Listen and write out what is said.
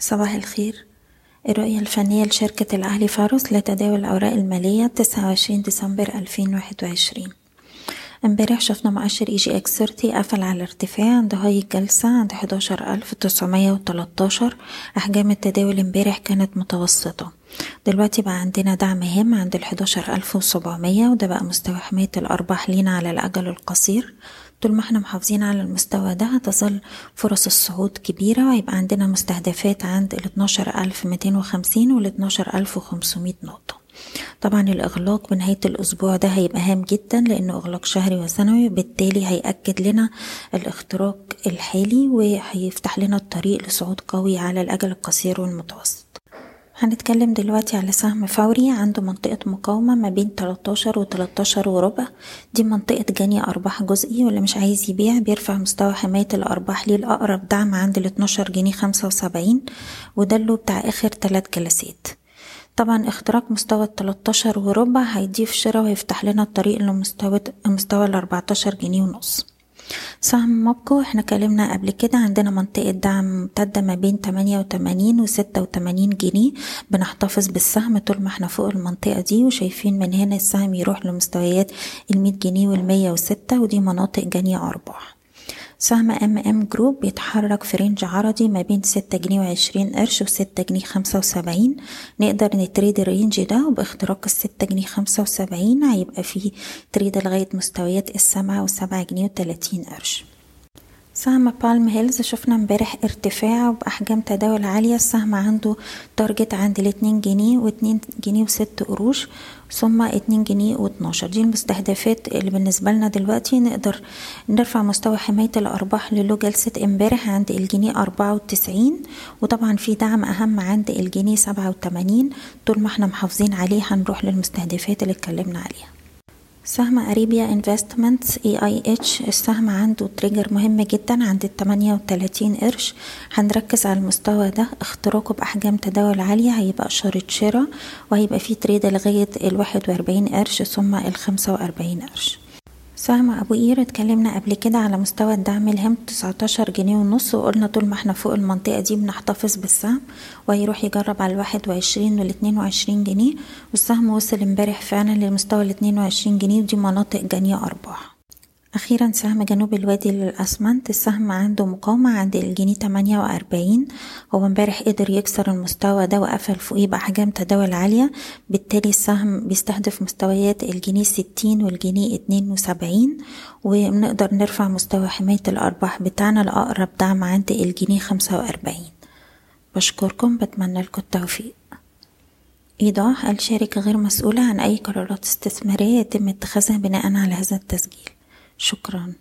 صباح الخير. الرؤية الفنية لشركة الأهلي فاروس لتداول الأوراق المالية تسعة وعشرين ديسمبر ألفين واحد وعشرين. امبارح شفنا مؤشر EGX 30 قفل على ارتفاع عند high الجلسة عند حداشر ألف تسعمية وتلاتاشر أحجام التداول امبارح كانت متوسطة. دلوقتي بقى عندنا دعم هام عند ألف وسبعمية وده بقى مستوى حماية الأرباح لينا على الأجل القصير. طول ما إحنا محافظين على المستوى ده هتظل فرص الصعود كبيرة وهيبقى عندنا مستهدفات عند ال 12250 وال 12500 نقطة. طبعا الإغلاق بنهاية الأسبوع ده هيبقى هام جدا لأنه إغلاق شهري وسنوي بالتالي هيأكد لنا الاختراق الحالي وهيفتح لنا الطريق لصعود قوي على الأجل القصير والمتوسط. هنتكلم دلوقتي على سهم فوري عنده منطقة مقاومة ما بين 13 و 13 وربع. دي منطقة جني أرباح جزئي واللي مش عايز يبيع بيرفع مستوى حماية الأرباح ليه الأقرب دعم عند ال 12 جنيه 75 وده اللي بتاع آخر تلات جلسات. طبعا اختراق مستوى ال 13 وربع هيضيف شراء ويفتح لنا الطريق لمستوى مستوى ال 14 جنيه ونص. سهم مابكو إحنا اتكلمنا قبل كده عندنا منطقة دعم ممتدة ما بين تمانية وتمانين وستة وتمانين جنيه. بنحتفظ بالسهم طول ما إحنا فوق المنطقة دي وشايفين من هنا السهم يروح لمستويات المية جنيه والمية وستة ودي مناطق جني أرباح سهم MM Group بيتحرك في range عرضي ما بين ستة جنيه وعشرين قرش وستة جنيه خمسة وسبعين. نقدر ن trade ال range ده وباختراق الستة جنيه خمسة وسبعين هيبقى فيه trade لغاية مستويات السبعة وسبعة جنيه وتلاتين قرش. سهم Palm Hills شفنا امبارح ارتفاع بأحجام تداول عالية. السهم عنده target عند الاتنين جنيه واتنين جنيه وست قروش ثم اتنين جنيه واتناشر. دي المستهدفات اللي بالنسبة لنا دلوقتي. نقدر نرفع مستوى حماية الأرباح للو جلسة امبارح عند الجنيه أربعة وتسعين وطبعا في دعم أهم عند الجنيه سبعة وتمانين. طول ما إحنا محافظين عليه هنروح للمستهدفات اللي اتكلمنا عليها. سهم Arabia Investments AIH السهم عنده trigger مهم جدا عند التمانية وتلاتين قرش. هنركز على المستوى ده. اختراقه بأحجام تداول عالية. هيبقى اشارة شراء وهيبقى فيه تريد لغاية الواحد وأربعين قرش ثم الخمسة وأربعين قرش. سهم أبو قير اتكلمنا قبل كده على مستوى الدعم الهام 19 جنيه ونص وقلنا طول ما إحنا فوق المنطقة دي بنحتفظ بالسهم وهيروح يجرب على الواحد وعشرين والاتنين وعشرين جنيه والسهم وصل امبارح فعلا لمستوى الاتنين وعشرين جنيه ودي مناطق جنيه أرباح. أخيرا سهم جنوب الوادي للأسمنت السهم عنده مقاومة عند الجنيه تمانية وأربعين. هو امبارح قدر يكسر المستوى ده وقفل فوقيه بأحجام تداول عالية. بالتالي السهم بيستهدف مستويات الجنيه ستين والجنيه اتنين وسبعين. ونقدر نرفع مستوى حماية الأرباح بتاعنا لأقرب دعم عند الجنيه خمسة وأربعين. بشكركم بتمنى لكم التوفيق. إيضاح الشركة غير مسؤولة عن أي قرارات استثمارية يتم اتخاذها بناء على هذا التسجيل؟ شكرا.